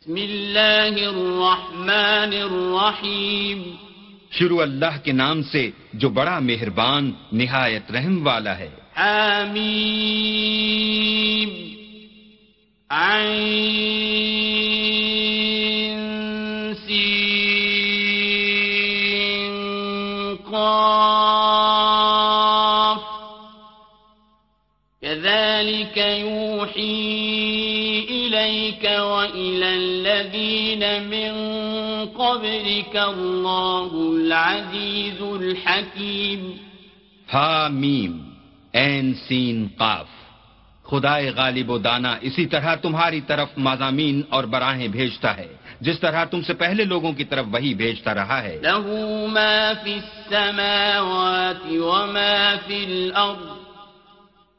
بسم اللہ الرحمن الرحیم۔ شروع اللہ کے نام سے جو بڑا مہربان نہایت رحم والا ہے۔ حمیم عین سین قاف۔ كذلك يوحي الذين من قبلك الله العزيز الحكيم. ہا میم این سین قاف خدائے غالب و دانا اسی طرح تمہاری طرف مضامین اور براہیں بھیجتا ہے جس طرح تم سے پہلے لوگوں کی طرف وہی بھیجتا رہا ہے۔ له ما في السماوات وما في الأرض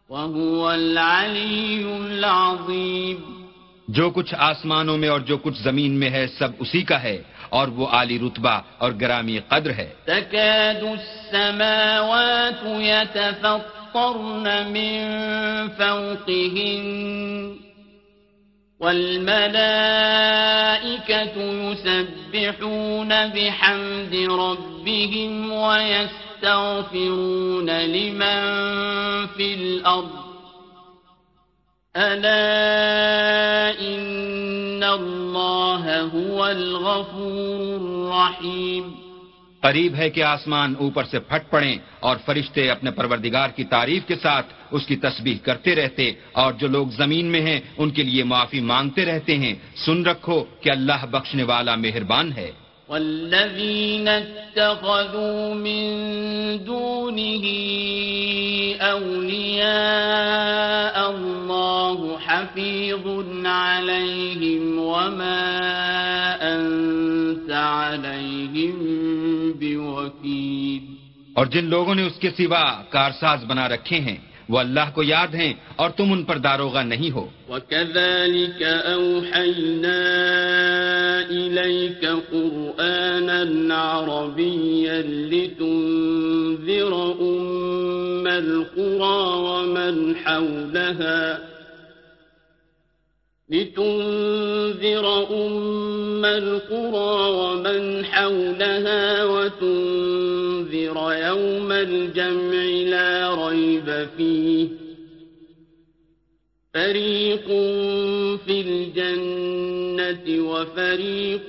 وهو العلي العظيم۔ جو کچھ آسمانوں میں اور جو کچھ زمین میں ہے سب اسی کا ہے اور وہ عالی رتبہ اور گرامی قدر ہے تکاد السماوات يتفطرن من فوقهن والملائكة يسبحون بحمد ربهم ويستغفرون لمن في الأرض. ألا إن الله هو الغفور الرحيم قریب ہے کہ آسمان اوپر سے پھٹ پڑیں اور فرشتے اپنے پروردگار کی تعریف کے ساتھ اس کی تسبیح کرتے رہتے اور جو لوگ زمین میں ہیں ان کے لیے معافی مانگتے رہتے ہیں۔ سن رکھو کہ اللہ بخشنے والا مہربان ہے۔ والذين اتخذوا من دونه أولياء حفيظ عليهم وما أنت عليهم بوكيل. اور جن لوگوں نے اس کے سوا کارساز بنا رکھے ہیں وہ اللہ کو یاد ہیں اور تم ان پر داروغہ نہیں ہو۔ وكذلك أوحينا إليك قرآنا عربيا لتنذر أم القرى ومن حولها لتنذر أم القرى ومن حولها وتنذر يوم الجمع لا ريب فيه. فريق في الجنة وفريق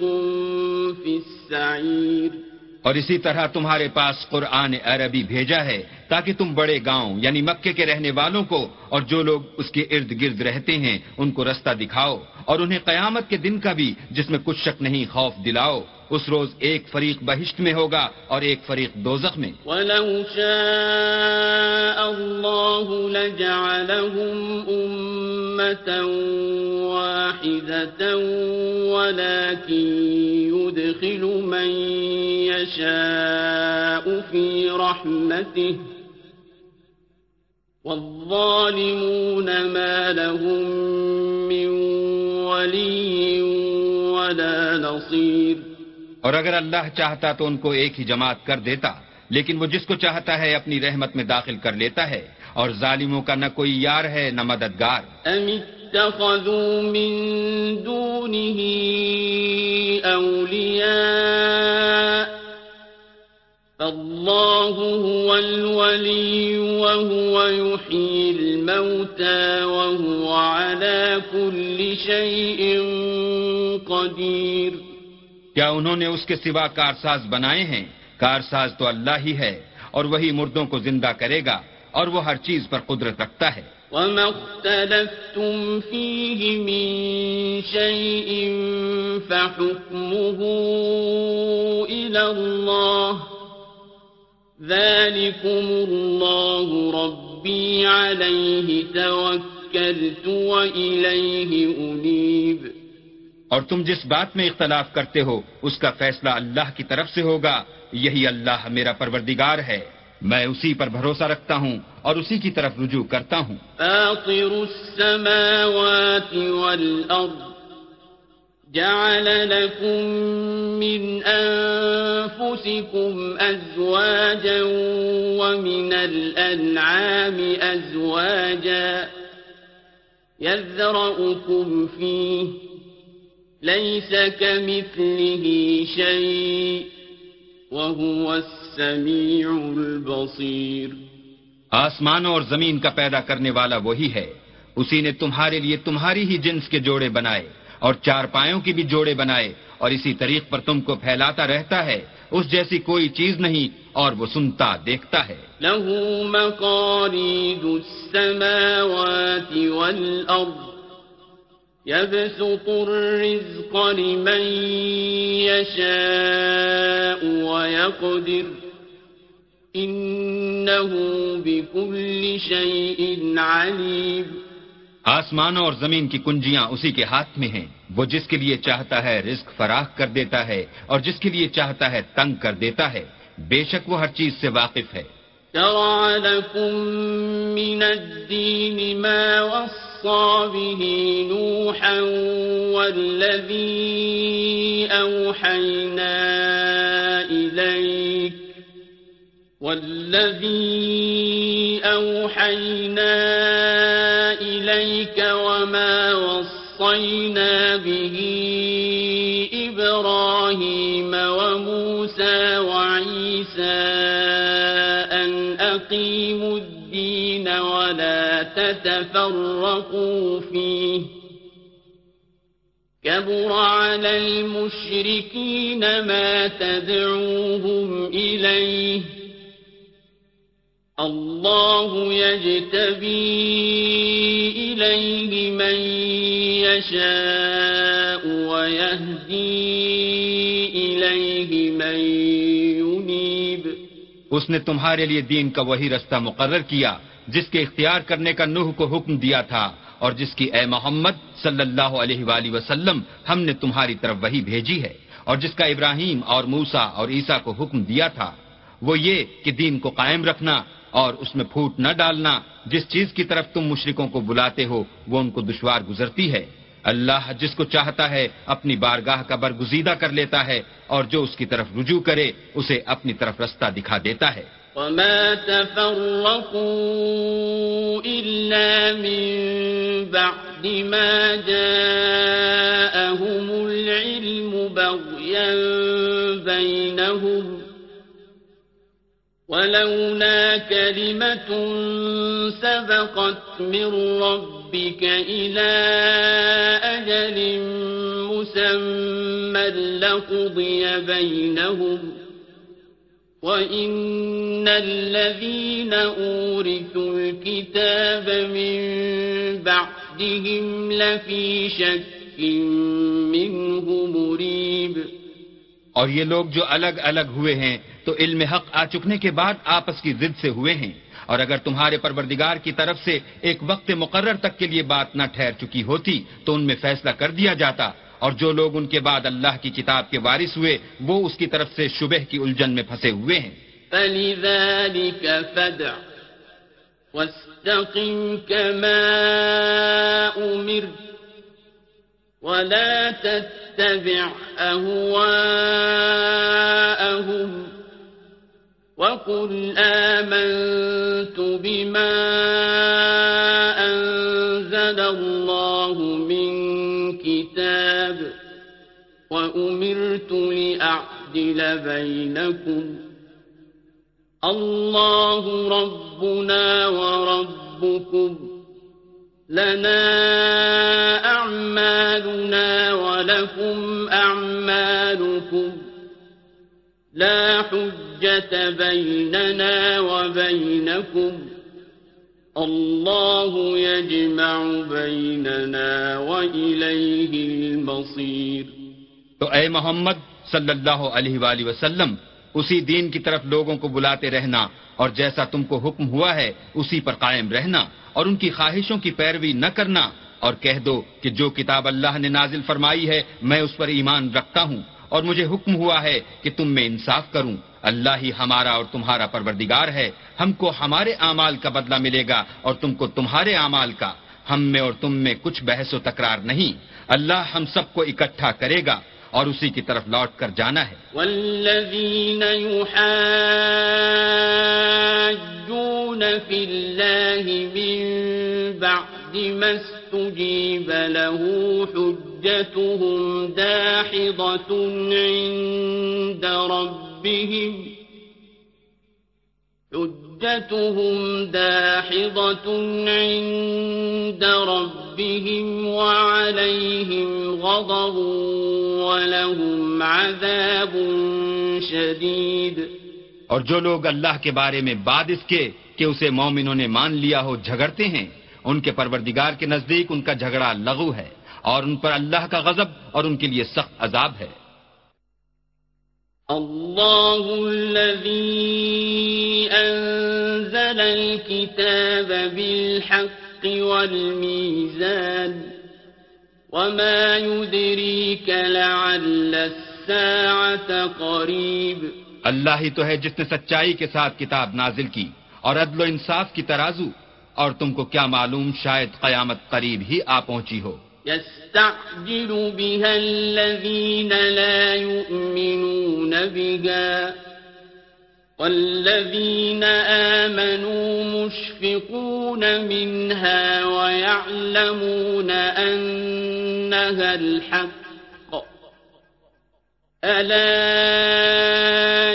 في السعير. اور اسی طرح تمہارے پاس قرآن عربی بھیجا ہے تاکہ تم بڑے گاؤں یعنی مکے کے رہنے والوں کو اور جو لوگ اس کے ارد گرد رہتے ہیں ان کو رستہ دکھاؤ اور انہیں قیامت کے دن کا بھی جس میں کچھ شک نہیں خوف دلاؤ۔ اس روز ایک فریق بہشت میں ہوگا اور ایک فریق دوزخ میں ولو شاء الله لجعلهم أمة واحدة ولكن يدخل من يشاء في رحمته. والظالمون ما لهم من ولي ولا نصير. اور اگر اللہ چاہتا تو ان کو ایک ہی جماعت کر دیتا، لیکن وہ جس کو چاہتا ہے اپنی رحمت میں داخل کر لیتا ہے، اور ظالموں کا نہ کوئی یار ہے نہ مددگار۔ أم اتخذوا من دونه أولياء، فالله هو الولي وهو يحيي الموتى وهو على كل شيء قدير۔ کیا انہوں نے اس کے سوا کارساز بنائے ہیں؟ کارساز تو اللہ ہی ہے، اور وہی مردوں کو زندہ کرے گا، اور وہ ہر چیز پر قدرت رکھتا ہے۔ وما اختلفتم فيه من شيء فحكمه إلى الله ذلكم الله ربي عليه توكلت وإليه أنيب اور تم جس بات میں اختلاف کرتے ہو، اس کا فیصلہ اللہ کی طرف سے ہوگا، یہی اللہ میرا پروردگار ہے۔ میں اسی پر بھروسہ رکھتا ہوں اور اسی کی طرف رجوع کرتا ہوں۔ فاطر السماوات والأرض جعل لكم من أنفسكم أزواجا ومن الأنعام أزواجا يذرأكم فيه ليس كمثله شيء وهو السميع البصير آسمانوں اور زمین کا پیدا کرنے والا وہی ہے۔ اسی نے تمہارے لیے تمہاری ہی جنس کے جوڑے بنائے اور چار پایوں کی بھی جوڑے بنائے اور اسی طریق پر تم کو پھیلاتا رہتا ہے۔ اس جیسی کوئی چیز نہیں اور وہ سنتا دیکھتا ہے۔ له مقاليد السماوات والأرض يبسط الرزق لمن يشاء ويقدر إنه بكل شيء عليم آسمانوں اور زمین کی کنجیاں اسی کے ہاتھ میں ہیں۔ وہ جس کے لیے چاہتا ہے رزق فراخ کر دیتا ہے اور جس کے لیے چاہتا ہے تنگ کر دیتا ہے بے شک وہ ہر چیز سے واقف ہے۔ لكم من الدين ما وصى به نوحا والذي أوحينا إليك والذي أوحينا إليك وما وصينا به إبراهيم ولا تتفرقوا فيه. كبر على المشركين ما تدعوهم إليه. الله يجتبي إليه من يشاء ويهدي إليه من ينيب. اس نے تمہارے لیے دین کا وہی رستہ مقرر کیا۔ جس کے اختیار کرنے کا نوح کو حکم دیا تھا اور جس کی اے محمد صلی اللہ علیہ وآلہ وسلم ہم نے تمہاری طرف وہی بھیجی ہے اور جس کا ابراہیم اور موسا اور عیسیٰ کو حکم دیا تھا، وہ یہ کہ دین کو قائم رکھنا اور اس میں پھوٹ نہ ڈالنا، جس چیز کی طرف تم مشرکوں کو بلاتے ہو، وہ ان کو دشوار گزرتی ہے۔ اللہ جس کو چاہتا ہے، اپنی بارگاہ کا برگزیدہ کر لیتا ہے اور جو اس کی طرف رجوع کرے، اسے اپنی طرف رستہ دکھا دیتا ہے۔ وما تفرقوا إلا من بعد ما جاءهم العلم بغيا بينهم ولولا كلمة سبقت من ربك إلى أجل مسمى لقضي بينهم وإن الذين أورثوا الكتاب من بعدهم لفي شك منه مريب اور یہ لوگ جو الگ الگ ہوئے ہیں، تو علم حق آ چکنے کے بعد آپس کی ضد سے ہوئے ہیں۔ اور اگر تمہارے پروردگار کی طرف سے ایک وقت مقرر تک کے لیے بات نہ ٹھہر چکی ہوتی، تو ان میں فیصلہ کر دیا جاتا۔ اور جو لوگ ان کے بعد اللہ کی کتاب کے وارث ہوئے، وہ اس کی طرف سے شبہ کی الجھن میں پھنسے ہوئے ہیں۔ فلذلك فدع واستقم كما أمرت ولا تتبع أهواءهم وقل آمنت بما وأمرت لأعدل بينكم. الله ربنا وربكم. لنا أعمالنا ولكم أعمالكم. لا حجة بيننا وبينكم. الله يجمع بيننا وإليه المصير. تو اے محمد صلی اللہ علیہ وآلہ وسلم، اسی دین کی طرف لوگوں کو بلاتے رہنا، اور جیسا تم کو حکم ہوا ہے، اسی پر قائم رہنا، اور ان کی خواہشوں کی پیروی نہ کرنا، اور کہہ دو کہ جو کتاب اللہ نے نازل فرمائی ہے، میں اس پر ایمان رکھتا ہوں، اور مجھے حکم ہوا ہے کہ تم میں انصاف کروں۔ اللہ ہی ہمارا اور تمہارا پروردگار ہے، ہم کو ہمارے اعمال کا بدلہ ملے گا، اور تم کو تمہارے اعمال کا۔ ہم میں اور تم میں کچھ بحث و تکرار نہیں۔ اللہ ہم سب کو اکٹھا کرے گا۔ اور اسی کی طرف لوٹ کر جانا ہے۔ والذين يحاجون في الله من بعد ما استجيب له حجتهم داحضة عند ربهم حجتهم داحضة عند ربهم وعليهم غضب ولهم عذاب شديد اور جو لوگ اللہ کے بارے میں بعد اس کے کہ اسے مومنوں نے مان لیا ہو جھگڑتے ہیں، ان کے پروردگار کے نزدیک ان کا جھگڑا لغو ہے اور ان پر اللہ کا غضب اور ان کے لیے سخت عذاب ہے۔ الله الذي أنزل الكتاب بالحق والميزان وما يدريك لعل الساعة قريب اللہ ہی تو ہے جس نے سچائی کے ساتھ کتاب نازل کی اور عدل و انصاف کی ترازو اور تم کو کیا معلوم شاید قیامت قریب ہی آ پہنچی ہو۔ يستعجل بها الذين لا يؤمنون بها والذين آمنوا مشفقون منها ويعلمون أنها الحق. ألا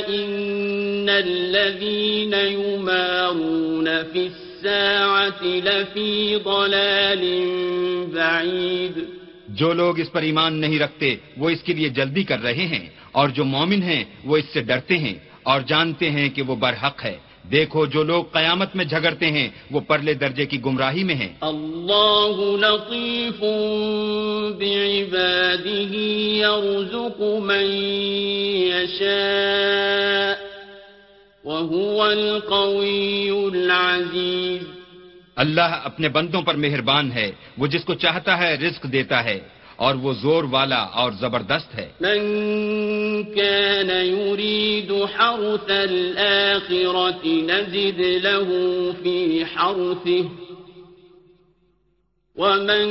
إن الذين يمارون في السماء ضلال بعید جو لوگ اس پر ایمان نہیں رکھتے وہ اس کے لیے جلدی کر رہے ہیں اور جو مومن ہیں وہ اس سے ڈرتے ہیں اور جانتے ہیں کہ وہ برحق ہے۔ دیکھو جو لوگ قیامت میں جھگڑتے ہیں وہ پرلے درجے کی گمراہی میں ہیں۔ اللہ لطیف بعباده يرزق من يشاء وهو القوي العزيز۔ اللہ اپنے بندوں پر مہربان ہے وہ جس کو چاہتا ہے رزق دیتا ہے اور وہ زور والا اور زبردست ہے۔ من كان يريد حرث الآخرة نزد له في حرثه ومن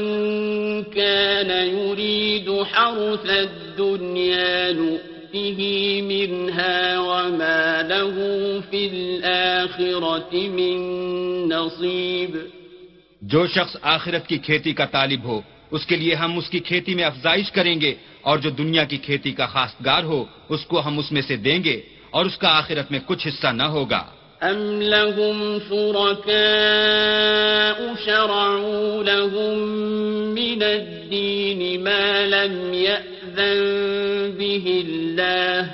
كان يريد حرث الدنيا نؤمن نؤته منها وما له في الآخرة من نصيب۔ جو شخص آخرت کی کھیتی کا طالب ہو اس کے لیے ہم اس کی کھیتی میں افزائش کریں گے اور جو دنیا کی کھیتی کا خاصگار ہو اس کو ہم اس میں سے دیں گے اور اس کا آخرت میں کچھ حصہ نہ ہوگا۔ ام لهم شركاء شرعوا لهم من الدين ما لم يأذن به الله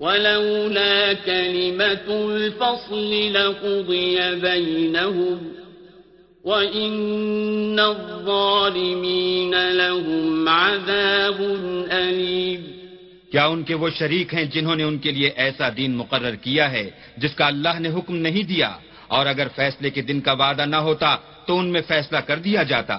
ولولا كلمة الفصل لقضي بينهم وإن الظالمين لهم عذاب أليم کیا ان کے وہ شریک ہیں جنہوں نے ان کے لیے ایسا دین مقرر کیا ہے جس کا اللہ نے حکم نہیں دیا اور اگر فیصلے کے دن کا وعدہ نہ ہوتا تو ان میں فیصلہ کر دیا جاتا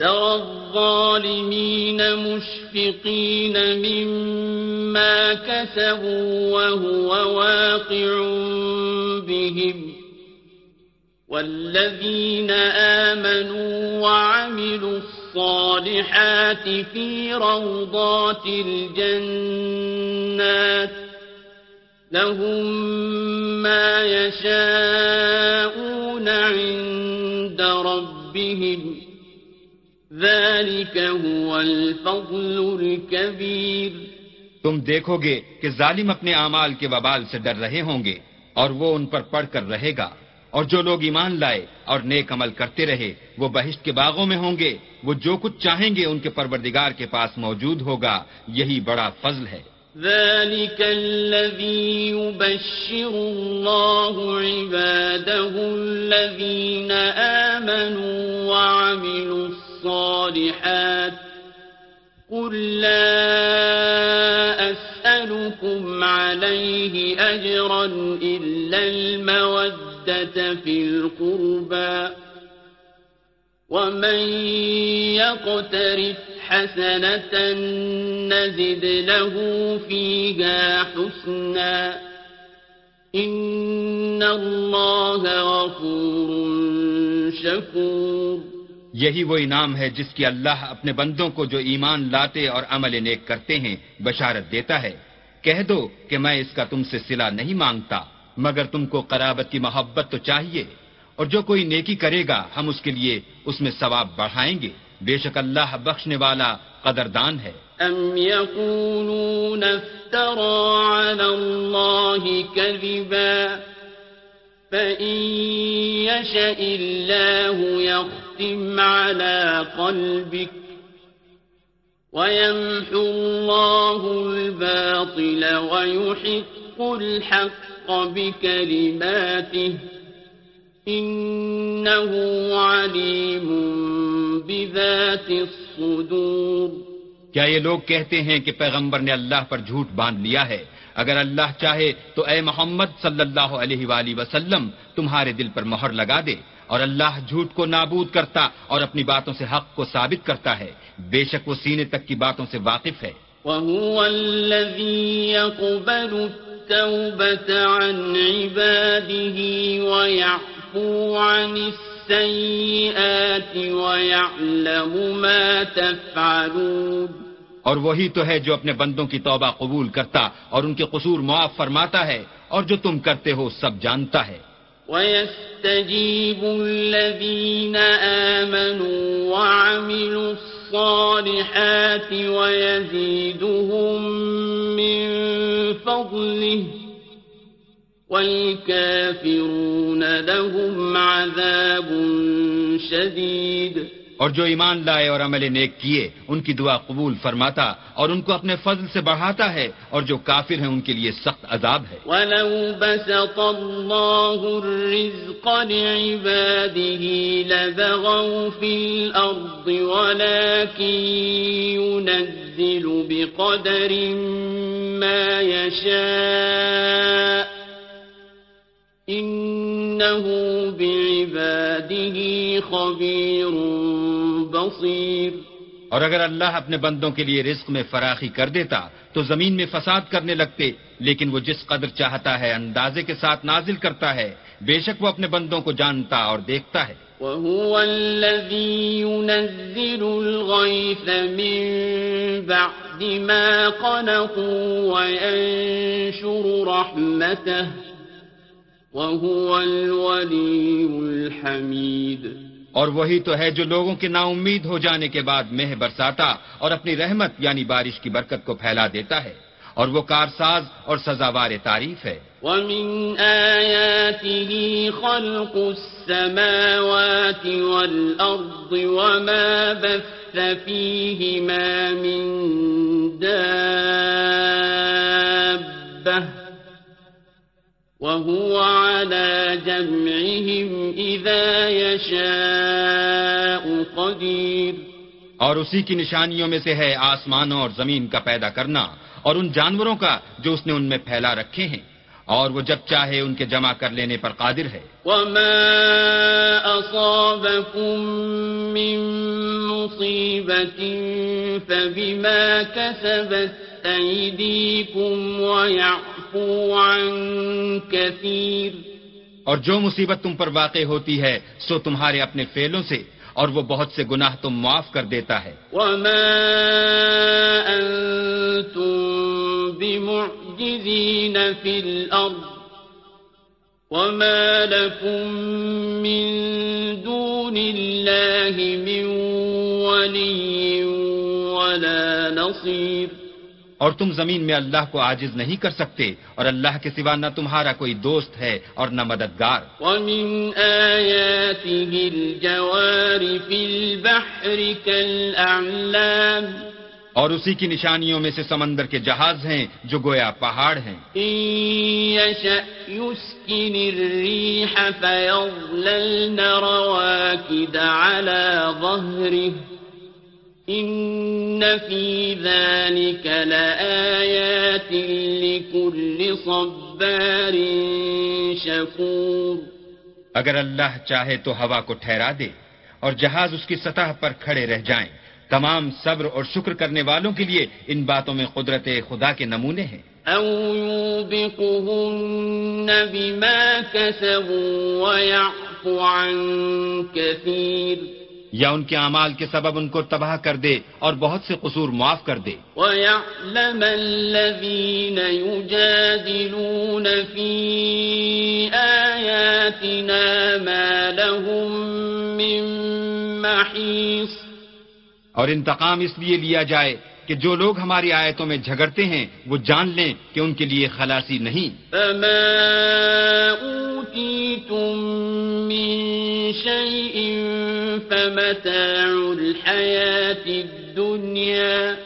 ترى الظالمين مشفقين مما كسبوا وهو واقع بهم. والذين آمنوا وعملوا الصالحات في روضات الجنات لهم ما يشاءون عند ربهم. ذلك هو الفضل الكبير. تم دیکھو گے کہ ظالم اپنے اعمال کے وبال سے ڈر رہے ہوں گے اور وہ ان پر پڑھ کر رہے گا اور جو لوگ ایمان لائے اور نیک عمل کرتے رہے وہ بہشت کے باغوں میں ہوں گے وہ جو کچھ چاہیں گے ان کے پروردگار کے پاس موجود ہوگا یہی بڑا فضل ہے۔ ذلك الذي يبشر الله عباده الذين آمنوا وعملوا الصالحات قل لا أسألكم عليه أجرا إلا المودة في القربى ومن يقترف حسنة نزد له فيها حسنا إن الله غفور شكور یہی وہ انعام ہے جس کی اللہ اپنے بندوں کو جو ایمان لاتے اور عمل نیک کرتے ہیں بشارت دیتا ہے۔ کہہ دو کہ میں اس کا تم سے صلہ نہیں مانگتا مگر تم کو قرابت کی محبت تو چاہیے۔ اور جو کوئی نیکی کرے گا ہم اس کے لیے اس میں ثواب بڑھائیں گے۔ بے شک اللہ بخشنے والا قدردان ہے۔ أم يقولون افترى على الله كذبا فإن يشأ الله يختم على قلبك ويمحو الله الباطل ويحق الحق بكلماته إنه عليم بذات الصدور کیا یہ لوگ کہتے ہیں کہ پیغمبر نے اللہ پر جھوٹ باندھ لیا ہے؟ اگر اللہ چاہے تو اے محمد صلی اللہ علیہ وآلہ وسلم تمہارے دل پر مہر لگا دے اور اللہ جھوٹ کو نابود کرتا اور اپنی باتوں سے حق کو ثابت کرتا ہے۔ بے شک وہ سینے تک کی باتوں سے واقف ہے۔ وهو الذي يقبل التوبة عن عباده ويعفو عن السيئات ويعلم ما تفعلون اور وہی تو ہے جو اپنے بندوں کی توبہ قبول کرتا اور ان کے قصور معاف فرماتا ہے اور جو تم کرتے ہو سب جانتا ہے۔ ويستجيب الذين آمنوا وعملوا الصالحات ويزيدهم من فضله والكافرون لهم عذاب شديد۔ اور جو ایمان لائے اور عمل نیک کیے، ان کی دعا قبول فرماتا اور ان کو اپنے فضل سے بڑھاتا ہے اور جو کافر ہیں، ان کے لیے سخت عذاب ہے۔ ولو بسط الله الرزق لعباده لبغوا في الأرض ولكن ينزل بقدر ما يشاء إنه بعباده خبير بصير اور اگر اللہ اپنے بندوں کے لیے رزق میں فراخی کر دیتا تو زمین میں فساد کرنے لگتے لیکن وہ جس قدر چاہتا ہے اندازے کے ساتھ نازل کرتا ہے بے شک وہ اپنے بندوں کو جانتا اور دیکھتا ہے۔ وهو الذي ينزل الغيث من بعد ما قنطوا وينشر رحمته وهو الولي الحميد۔ اور وہی تو ہے جو لوگوں کے نا امید ہو جانے کے بعد مہ برساتا اور اپنی رحمت یعنی بارش کی برکت کو پھیلا دیتا ہے اور وہ کارساز اور سزاوار تعریف ہے۔ ومن آياته خلق السماوات والأرض وما بث فيهما من دابة وهو على جمعهم إذا يشاء قدير۔ اور اسی کی نشانیوں میں سے ہے آسمانوں اور زمین کا پیدا کرنا اور ان جانوروں کا جو اس نے ان میں پھیلا رکھے ہیں۔ اور وہ جب چاہے ان کے جمع کر لینے پر قادر ہے۔ وما أصابكم من مصيبة فبما كسبت أيديكم عن كثير. اور جو مصیبت تم پر واقع ہوتی ہے سو تمہارے اپنے فعلوں سے اور وہ بہت سے گناہ تم معاف کر دیتا ہے۔ وما بمعجزين في الأرض وما لكم من دون الله من ولي ولا نصير اور تم زمین میں اللہ کو عاجز نہیں کر سکتے اور اللہ کے سوا نہ تمہارا کوئی دوست ہے اور نہ مددگار۔ ومن آياته الجوار في البحر كالأعلام اور اسی کی نشانیوں میں سے سمندر کے جہاز ہیں جو گویا پہاڑ ہیں۔ يشأ يسكن الريح فيظللن رواكد على ظهره إن في ذلك لآيات لكل صبار شكور اگر اللہ چاہے تو ہوا کو ٹھہرا دے اور جہاز اس کی سطح پر کھڑے رہ جائیں۔ تمام صبر اور شکر کرنے والوں کے لیے ان باتوں میں قدرت خدا کے نمونے ہیں۔ أو يوبقهن بما كسبوا ويعفو عن كثير یا ان کے اعمال کے سبب ان کو تباہ کر دے اور بہت سے قصور معاف کر دے۔ وَيَعْلَمَ الَّذِينَ يُجَادِلُونَ فِي آيَاتِنَا مَا لَهُم مِّن مَّحِيصٍ۔ اور انتقام اس لیے لیا جائے کہ جو لوگ ہماری آیتوں میں جھگڑتے ہیں وہ جان لیں کہ ان کے لیے خلاصی نہیں۔ فما أوتيتم من شيء فمتاع الحياة الدنيا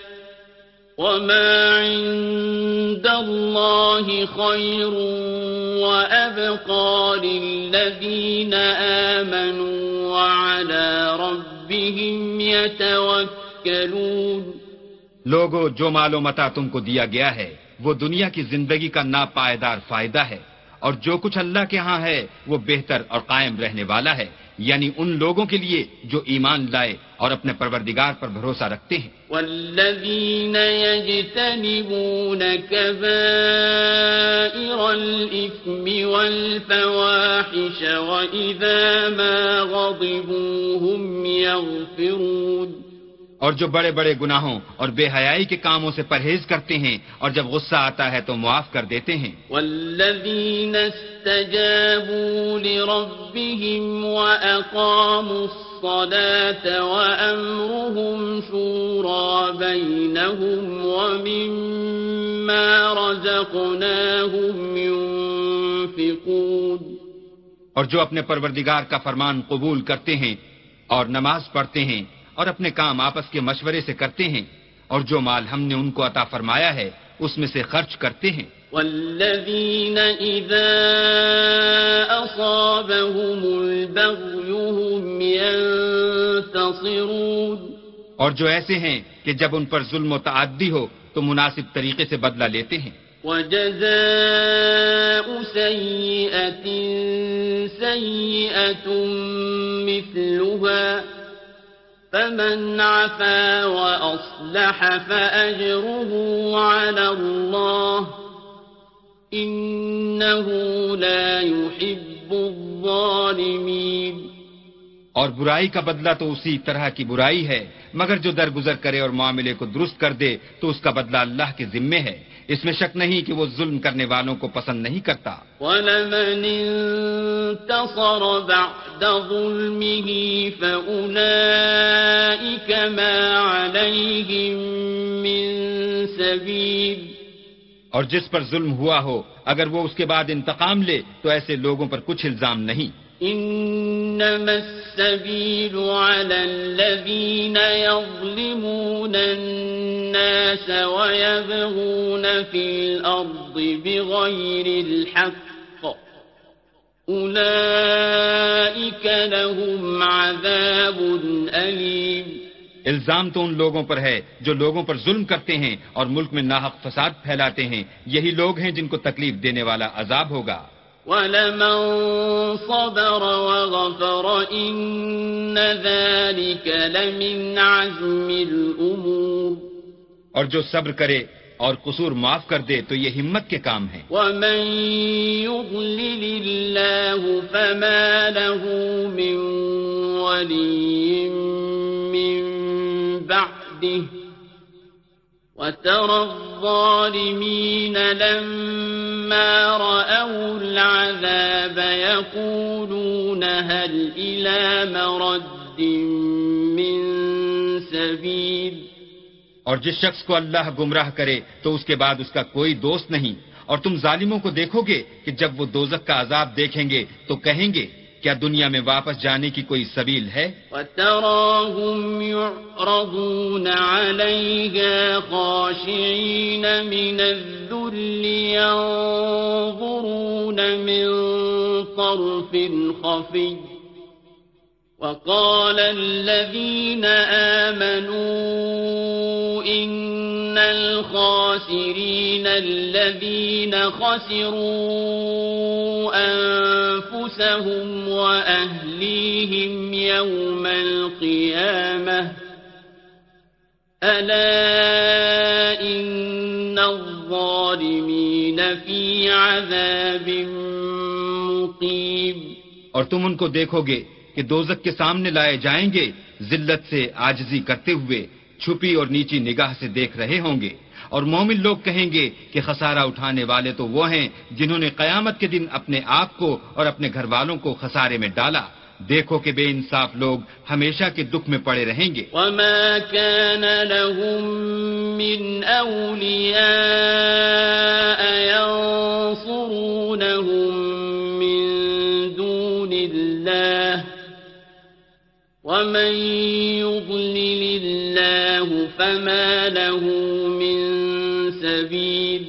وما عند الله خير وأبقى للذين آمنوا وعلى ربهم يتوكلون لوگو، جو مال و متا تم کو دیا گیا ہے، وہ دنیا کی زندگی کا ناپائیدار فائدہ ہے، اور جو کچھ اللہ کے ہاں ہے، وہ بہتر اور قائم رہنے والا ہے۔ یعنی ان لوگوں کے لیے جو ایمان لائے اور اپنے پروردگار پر بھروسہ رکھتے ہیں۔ والذین یجتنبون کبائر الاثم والفواحش وإذا ما غضبوا هم يغفرون اور جو بڑے بڑے گناہوں اور بے حیائی کے کاموں سے پرہیز کرتے ہیں اور جب غصہ آتا ہے تو معاف کر دیتے ہیں۔ والذین استجابوا لربهم وأقاموا الصلاة وأمرهم شورى بينهم ومما رزقناهم ينفقون۔ اور جو اپنے پروردگار کا فرمان قبول کرتے ہیں اور نماز پڑھتے ہیں اور اپنے کام آپس کے مشورے سے کرتے ہیں اور جو مال ہم نے ان کو عطا فرمایا ہے اس میں سے خرچ کرتے ہیں۔ والذین اذا اصابهم البغی هم ينتصرون اور جو ایسے ہیں کہ جب ان پر ظلم و تعدی ہو تو مناسب طریقے سے بدلہ لیتے ہیں۔ وجزاء سیئة سیئة مثلها فمن عفا وأصلح فأجره على الله إنه لا يحب الظالمين اور برائی کا بدلہ تو اسی طرح کی برائی ہے مگر جو درگزر کرے اور معاملے کو درست کر دے تو اس کا بدلہ اللہ کے ذمے ہے۔ اس میں شک نہیں کہ وہ ظلم کرنے والوں کو پسند نہیں کرتا۔ وَلَمَنِ انتصر بعد ظلمه فأولئك ما عليهم من سبيل۔ اور جس پر ظلم ہوا ہو اگر وہ اس کے بعد انتقام لے تو ایسے لوگوں پر کچھ الزام نہیں۔ انما السبيل على الذين يظلمون الناس ويبغون في الأرض بغير الحق. أولئك لهم عذاب أليم. الزام تو ان لوگوں پر ہے جو لوگوں پر ظلم کرتے ہیں اور ملک میں ناحق فساد پھیلاتے ہیں. یہی لوگ ہیں جن کو تکلیف دینے والا عذاب ہوگا. ولمن صبر وغفر إن ذلك لمن عزم الأمور اور جو صبر کرے اور قصور معاف کر دے تو یہ ہمت کے کام ہے۔ ومن يضلل الله فما له من ولي من بعده وترى الظالمين لما رأوا العذاب يقولون هل إلى مرد من سبيل؟ اور جس شخص کو اللہ گمراہ کرے تو اس کے بعد اس کا کوئی دوست نہیں۔ اور تم ظالموں کو دیکھو گے کہ جب وہ دوزک کا عذاب دیکھیں گے تو کہیں گے کیا دنیا میں واپس جانے کی کوئی سبیل ہے؟ وَتَرَاهُمْ يُعْرَضُونَ عَلَيْهَا خَاشِعِينَ مِنَ الذُّلِّ يَنظُرُونَ مِن طَرْفٍ خَفِيٍّ وقال الذين آمنوا إن الخاسرين الذين خسروا أنفسهم وأهليهم يوم القيامة ألا إن الظالمين في عذاب مقيم اور تم ان کو دیکھو گے کہ دوزک کے سامنے لائے جائیں گے، ذلت سے آجزی کرتے ہوئے چھپی اور نیچی نگاہ سے دیکھ رہے ہوں گے۔ اور مومن لوگ کہیں گے کہ خسارہ اٹھانے والے تو وہ ہیں جنہوں نے قیامت کے دن اپنے آپ کو اور اپنے گھر والوں کو خسارے میں ڈالا۔ دیکھو کہ بے انصاف لوگ ہمیشہ کے دکھ میں پڑے رہیں گے۔ وما كان لهم من أولياء ينصرونهم ومن يضلل الله فما له من سبيل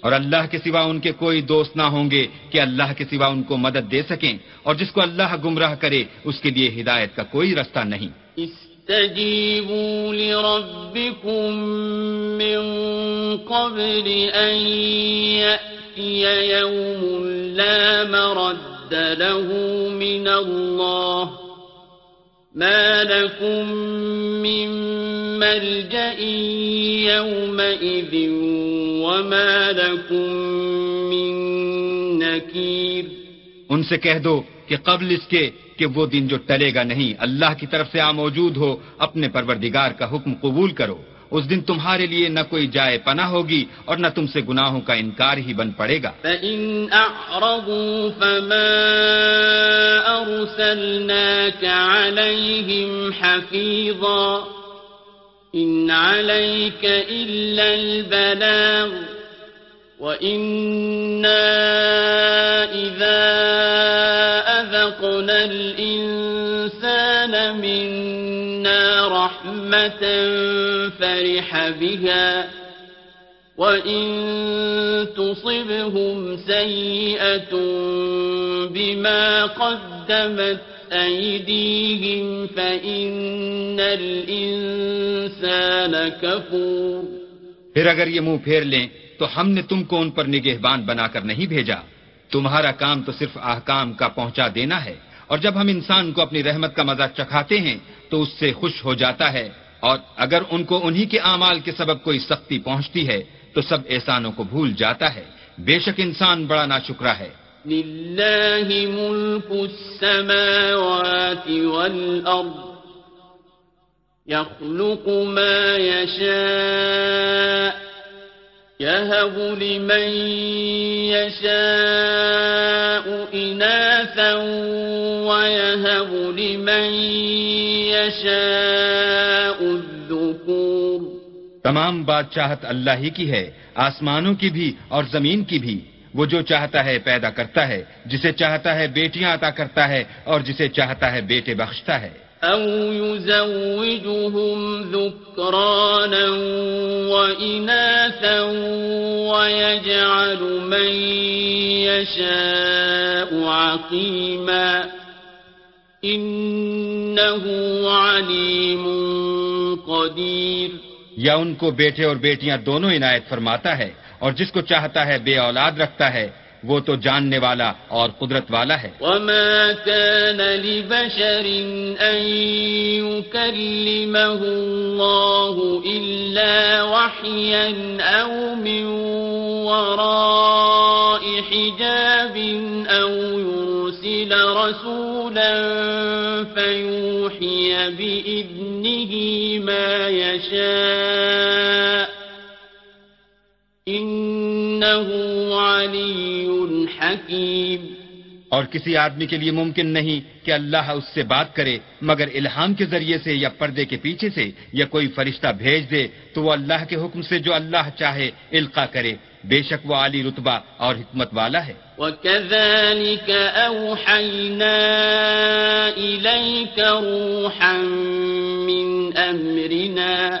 اور اللہ کے سوا ان کے کوئی دوست نہ ہوں گے کہ اللہ کے سوا ان کو مدد دے سکیں اور جس کو اللہ گمراہ کرے اس کے لیے ہدایت کا کوئی رستہ نہیں۔ استجیبوا لربکم من قبل ان یأتی یوم لا مرد له من اللہ۔ ما لكم من ملجأ يومئذ وما لكم من نكير ان سے کہہ دو کہ قبل اس کے کہ وہ دن جو ٹلے گا نہیں، اللہ کی طرف سے آ موجود ہو، اپنے پروردگار کا حکم قبول کرو۔ اس دن تمہارے لیے نہ کوئی جائے پناہ ہوگی اور نہ تم سے گناہوں کا انکار ہی بن پڑے گا فَإن أعرضوا فما أرسلناك عليهم حفيظا إن عليك إلا البلاغ وإنا إذا أذقنا الإنسان مِنْ رَحْمَةً فَرِحَ بِهَا وَإِن تصبهم سيئة بما قدمت أيديهم فإن الإنسان كفور پھر اگر یہ منہ پھیر لیں، تو ہم نے تم کو ان پر نگہبان بنا کر نہیں بھیجا۔ تمہارا کام تو صرف احکام کا پہنچا دینا ہے۔ اور جب ہم انسان کو اپنی رحمت کا مزہ چکھاتے ہیں تو اس سے خوش ہو جاتا ہے اور اگر ان کو انہی کے اعمال کے سبب کوئی سختی پہنچتی ہے، تو سب احسانوں کو بھول جاتا ہے۔ بے شک انسان بڑا ناشکرا ہے۔ للہ ملک السماوات والأرض يخلق ما يشاء يهب لمن يشاء إناثا ويهب لمن يشاء الذكور. تمام بادشاہت اللہ ہی کی ہے، آسمانوں کی بھی اور زمین کی بھی۔ وہ جو چاہتا ہے پیدا کرتا ہے، جسے چاہتا ہے بیٹیاں عطا کرتا ہے اور جسے چاہتا ہے بیٹے بخشتا ہے۔ أو يزوجهم ذكرانا وإناثا ويجعل من يشاء عقيما إنه عليم قدير یا ان کو بیٹے اور بیٹیاں دونوں عنایت فرماتا ہے اور جس کو چاہتا ہے بے اولاد رکھتا ہے وہ تو جاننے والا اور قدرت والا ہے وما كان لبشر أن يكلمه الله إلا وحيا أو من وراء حجاب أو يرسل رسولا فيوحي بإذنه ما يشاء إنه حكيم اور کسی آدمی کے لیے ممکن نہیں کہ اللہ اس سے بات کرے مگر الہام کے ذریعے سے یا پردے کے پیچھے سے یا کوئی فرشتہ بھیج دے تو وہ اللہ کے حکم سے جو اللہ چاہے القا کرے۔ بے شک وہ عالی رتبہ اور حکمت والا ہے۔ وكذلك أوحينا إليك روحا من أمرنا۔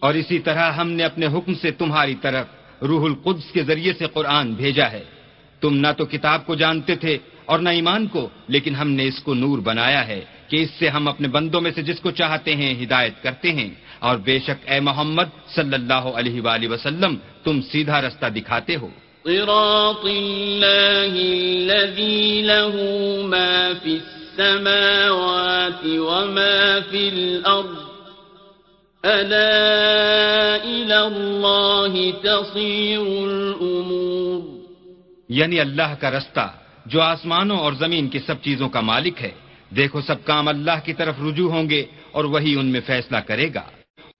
اور اسی طرح ہم نے اپنے حکم سے تمہاری طرف روح القدس کے ذریعے سے قرآن بھیجا ہے۔ تم نہ تو کتاب کو جانتے تھے اور نہ ایمان کو، لیکن ہم نے اس کو نور بنایا ہے کہ اس سے ہم اپنے بندوں میں سے جس کو چاہتے ہیں ہدایت کرتے ہیں۔ اور بے شک اے محمد صلی اللہ علیہ وآلہ وسلم، تم سیدھا رستہ دکھاتے ہو۔ صراط الله الذي له ما في السماوات وما في الأرض ألا إلى الله تصير الأمور یعنی اللہ کا رستہ جو آسمانوں اور زمین کی سب چیزوں کا مالک ہے۔ دیکھو سب کام اللہ کی طرف رجوع ہوں گے اور وہی ان میں فیصلہ کرے گا۔